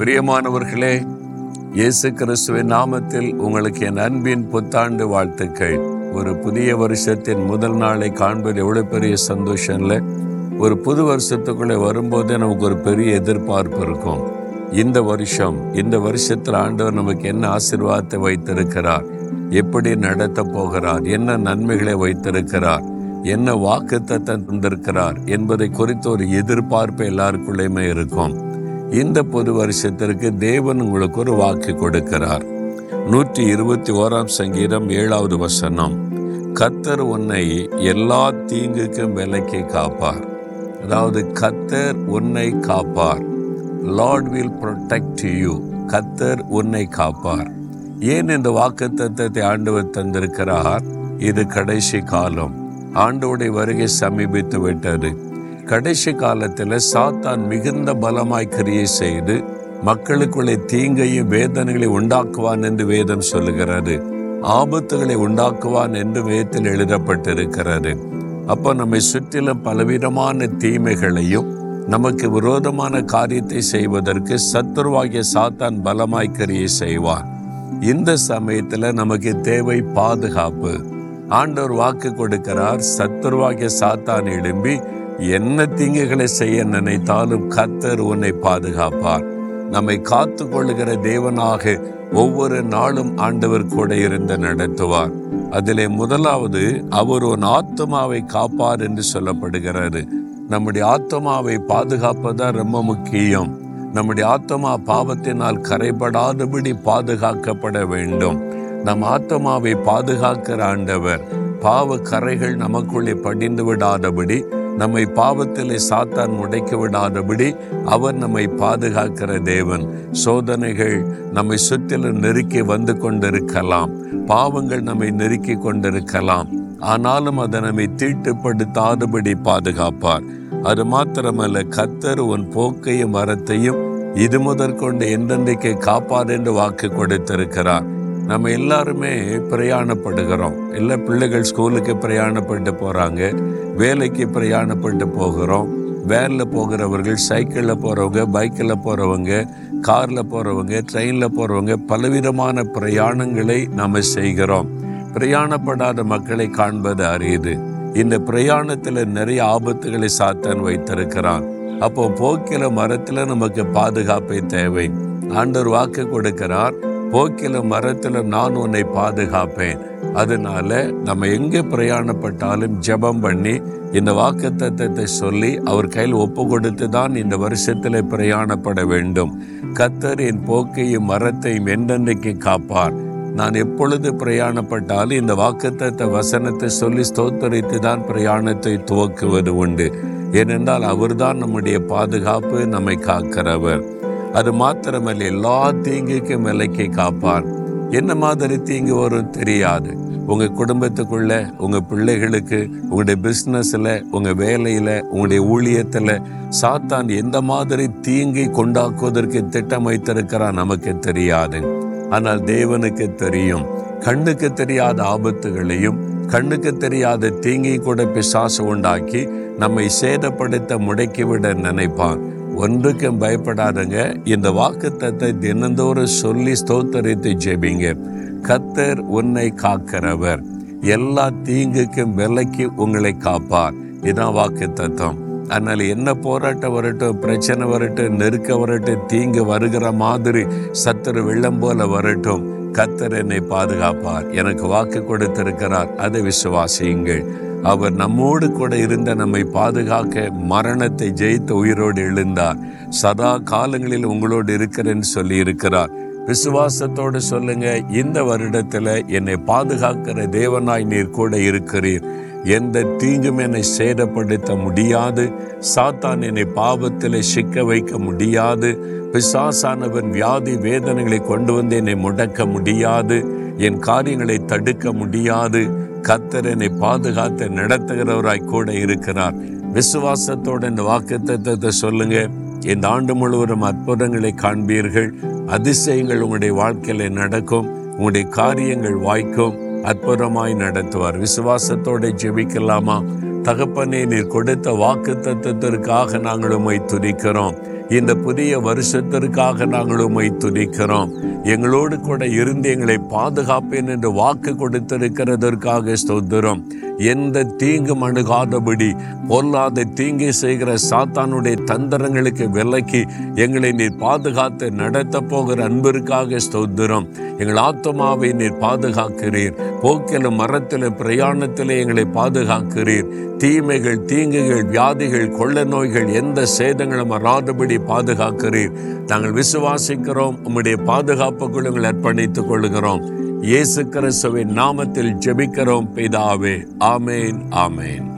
பிரியமானவர்களே இயேசு கிறிஸ்துவின் நாமத்தில் உங்களுக்கு என் அன்பின் புத்தாண்டு வாழ்த்துக்கள். ஒரு புதிய வருஷத்தின் முதல் நாளை காண்பது எவ்வளோ பெரிய சந்தோஷம் இல்லை? ஒரு புது வருஷத்துக்குள்ளே வரும்போதே நமக்கு ஒரு பெரிய எதிர்பார்ப்பு இருக்கும். இந்த வருஷம் இந்த வருஷத்தில் ஆண்டவர் நமக்கு என்ன ஆசிர்வாதத்தை வைத்திருக்கிறார்? எப்படி நடத்த போகிறார்? என்ன நன்மைகளை வைத்திருக்கிறார்? என்ன வாக்கு தந்திருக்கிறார்? என்பதை குறித்து ஒரு எதிர்பார்ப்பு எல்லாருக்குள்ளேயுமே இருக்கும். இந்த புது வருஷத்திற்கு தேவன் உங்களுக்கு ஒரு வாக்கு கொடுக்கிறார். நூற்றி இருபத்தி ஓராம் சங்கீதம் ஏழாவது வசனம். கத்தர் உன்னை எல்லா தீங்குக்கும் விலக்கி காப்பார். அதாவது கத்தர் உன்னை காப்பார். லார்ட் வில் ப்ரொடெக்ட் யூ கத்தர் உன்னை காப்பார். ஏன் இந்த வாக்கு தத்துவத்தை ஆண்டவர் தந்திருக்கிறார்? இது கடைசி காலம். ஆண்டோடைய வருகை சமீபித்து விட்டது. கடைசி காலத்தில் சாத்தான் மிகுந்த பலமாய் கிரியை செய்து மக்களுக்குள்ளே தீங்கையும் வேதனைகளை உண்டாக்குவான் என்று வேதம் சொல்லுகிறது. ஆபத்துகளை உண்டாக்குவான் என்று வேதத்தில் எழுதப்பட்டிருக்கிறது. அப்போ நம்மை சுற்றிலும் பலவிதமான தீமைகளையும் நமக்கு விரோதமான காரியத்தை செய்வதற்கு சத்துருவாகிய சாத்தான் பலமாய் கிரியை செய்வான். இந்த சமயத்தில் நமக்கு தேவை பாதுகாப்பு. ஆண்டவர் வாக்கு கொடுக்கிறார் சத்துருவாகிய சாத்தான் எழும்பி என்ன தீங்குகளை செய்ய நினைத்தாலும் கத்தர் உன்னை பாதுகாப்பார். நம்மை காத்து கொள்ளுகிற தேவனாக ஒவ்வொரு நாளும் ஆண்டவர் கூட இருந்து நடத்துவார். அதிலே முதலாவது அவர் உன் ஆத்மாவை காப்பார் என்று சொல்லப்படுகிறாரு நம்முடைய ஆத்மாவை பாதுகாப்பதான் ரொம்ப முக்கியம். நம்முடைய ஆத்மா பாவத்தினால் கரைபடாதபடி பாதுகாக்கப்பட வேண்டும். நம் ஆத்மாவை பாதுகாக்கிற ஆண்டவர் பாவ கரைகள் நமக்குள்ளே படிந்து விடாதபடி நம்மை பாவத்திலே சாத்தான் முடைக்க விடாதபடி அவர் நம்மை பாதுகாக்கிற தேவன். சோதனைகள் நம்மை சுற்றிலும் நெருக்கி வந்து கொண்டிருக்கலாம். பாவங்கள் நம்மை நெருக்கி கொண்டிருக்கலாம். ஆனாலும் அதை நம்மை தீட்டுப்படுத்தாதபடி பாதுகாப்பார். அது மாத்திரமல்ல கத்தர் உன் போக்கையும் மரத்தையும் இது முதற்கொண்டு எந்தெந்தைக்கு காப்பார் என்று வாக்கு கொடுத்திருக்கிறார். நம்ம எல்லாருமே பிரயாணப்படுகிறோம். எல்லா பிள்ளைகள் ஸ்கூலுக்கு பிரயாணப்பட்டு போகிறாங்க வேலைக்கு பிரயாணப்பட்டு போகிறோம். வேனில் போகிறவர்கள் சைக்கிளில் போகிறவங்க பைக்கில் போகிறவங்க காரில் போகிறவங்க ட்ரெயினில் போகிறவங்க பலவிதமான பிரயாணங்களை நாம் செய்கிறோம். பிரயாணப்படாத மக்களை காண்பது அரியுது இந்த பிரயாணத்தில் நிறைய ஆபத்துகளை சாத்தான் வைத்திருக்கிறான். அப்போ போக்கில மரத்தில் நமக்கு பாதுகாப்பை தேவை. ஆண்டவர் வாக்கு கொடுக்கிறார் போக்கில மரத்தில் நான் உன்னை பாதுகாப்பேன். அதனால நம்ம எங்கே பிரயாணப்பட்டாலும் ஜெபம் பண்ணி இந்த வாக்கு தத்தத்தை சொல்லி அவர் கையில் ஒப்பு கொடுத்து தான் இந்த வருஷத்தில் பிரயாணப்பட வேண்டும். கத்தர் என் போக்கையும் மரத்தையும் என்றென்றைக்கு காப்பார். நான் எப்பொழுது பிரயாணப்பட்டாலும் இந்த வாக்குத்த வசனத்தை சொல்லி ஸ்தோத்தரித்து தான் பிரயாணத்தை துவக்குவது உண்டு. ஏனென்றால் அவர்தான் நம்முடைய பாதுகாப்பு நம்மை காக்கிறவர். அது மாத்திரமல்ல எல்லா தீங்குக்கும் விலைக்கு காப்பார். என்ன மாதிரி தீங்கு வரும் தெரியாது. உங்க குடும்பத்துக்குள்ள உங்க பிள்ளைகளுக்கு உங்களுடைய பிஸ்னஸ்ல உங்க வேலையில உங்களுடைய ஊழியத்துல சாத்தான் எந்த மாதிரி தீங்கை கொண்டாக்குவதற்கு திட்டம் வைத்திருக்கிறான் நமக்கு தெரியாது. ஆனால் தேவனுக்கு தெரியும். கண்ணுக்கு தெரியாத ஆபத்துகளையும் கண்ணுக்கு தெரியாத தீங்கை கூட பிசாசு உண்டாக்கி நம்மை சேதப்படுத்த முடக்கிவிட நினைப்பான். ஒன்றுக்கும் பயப்படாதங்க. இந்த வாக்குத்தத்தை தினந்தோறும் சொல்லி ஸ்தோத்தரித்து ஜெபிங்க. கத்தர் உன்னை காக்கிறவர். எல்லா தீங்குக்கும் விலைக்கு உங்களை காப்பார். இதான் வாக்கு தத்துவம் அதனால் என்ன போராட்டம் வரட்டும் பிரச்சனை வரட்டும் நெருக்க வரட்டும் தீங்கு வருகிற மாதிரி சத்துரு வெள்ளம் போல வரட்டும். கத்தர் என்னை பாதுகாப்பார். எனக்கு வாக்கு கொடுத்திருக்கிறார். அதை விசுவாசியுங்கள். அவர் நம்மோடு கூட இருந்த நம்மை பாதுகாக்க மரணத்தை ஜெயித்து உயிரோடு எழுந்தார். சதா காலங்களில் உங்களோடு இருக்கிறேன்னு சொல்லி இருக்கிறார் விசுவாசத்தோடு சொல்லுங்க இந்த வருடத்துல என்னை பாதுகாக்கிற தேவனாய் நீர் கூட இருக்கிறீர். எந்த தீங்கும் என்னை சேதப்படுத்த முடியாது. சாத்தான் என்னை பாவத்தில் சிக்க வைக்க முடியாது. பிசாசானவன் வியாதி வேதனைகளை கொண்டு வந்து என்னை முடக்க முடியாது. என் காரியங்களை தடுக்க முடியாது. கத்தர் என்னை பாதுகாத்து நடத்துகிறவராய் கூட இருக்கிறார். விசுவாசத்தோட இந்த வாக்குத்தத்தத்தை சொல்லுங்க. இந்த ஆண்டு முழுவதும் அற்புதங்களை காண்பீர்கள். அதிசயங்கள் உங்களுடைய வாழ்க்கையில நடக்கும். உங்களுடைய காரியங்கள் வாய்க்கும். அற்புதமாய் நடத்துவார். விசுவாசத்தோட ஜெபிக்கலாமா? தகப்பனே நீர் கொடுத்த வாக்கு தத்துவத்திற்காக நாங்கள் உண்மை துதிக்கிறோம். இந்த புதிய வருஷத்திற்காக நாங்கள் உண்மை துதிக்கிறோம். எங்களோடு கூட இருந்து எங்களை பாதுகாப்பேன் என்று வாக்கு கொடுத்திருக்கிறதற்காக ஸ்தோத்திரம். எந்த தீங்கும் அணுகாதபடி பொல்லாத தீங்கு செய்கிற சாத்தானுடைய தந்திரங்களுக்கு விலக்கி எங்களை நீர் பாதுகாத்து நடத்த போகிற அன்பிற்காக ஸ்தோத்திரம். எங்கள் ஆத்மாவை நீர் பாதுகாக்கிறீர். போக்கிலும் மரத்திலும் பிரயாணத்திலே எங்களை பாதுகாக்கிறீர். தீமைகள் தீங்குகள் வியாதிகள் கொள்ள நோய்கள் எந்த சேதங்களும் வராதபடி பாதுகாக்கிறீர். நாங்கள் விசுவாசிக்கிறோம் உம்முடைய பாதுகாப்புக்குள் எங்களை அர்ப்பணித்துக் கொள்கிறோம் இயேசு கிறிஸ்துவின் நாமத்தில் ஜெபிக்கிறோம் பிதாவே. ஆமேன் ஆமேன்.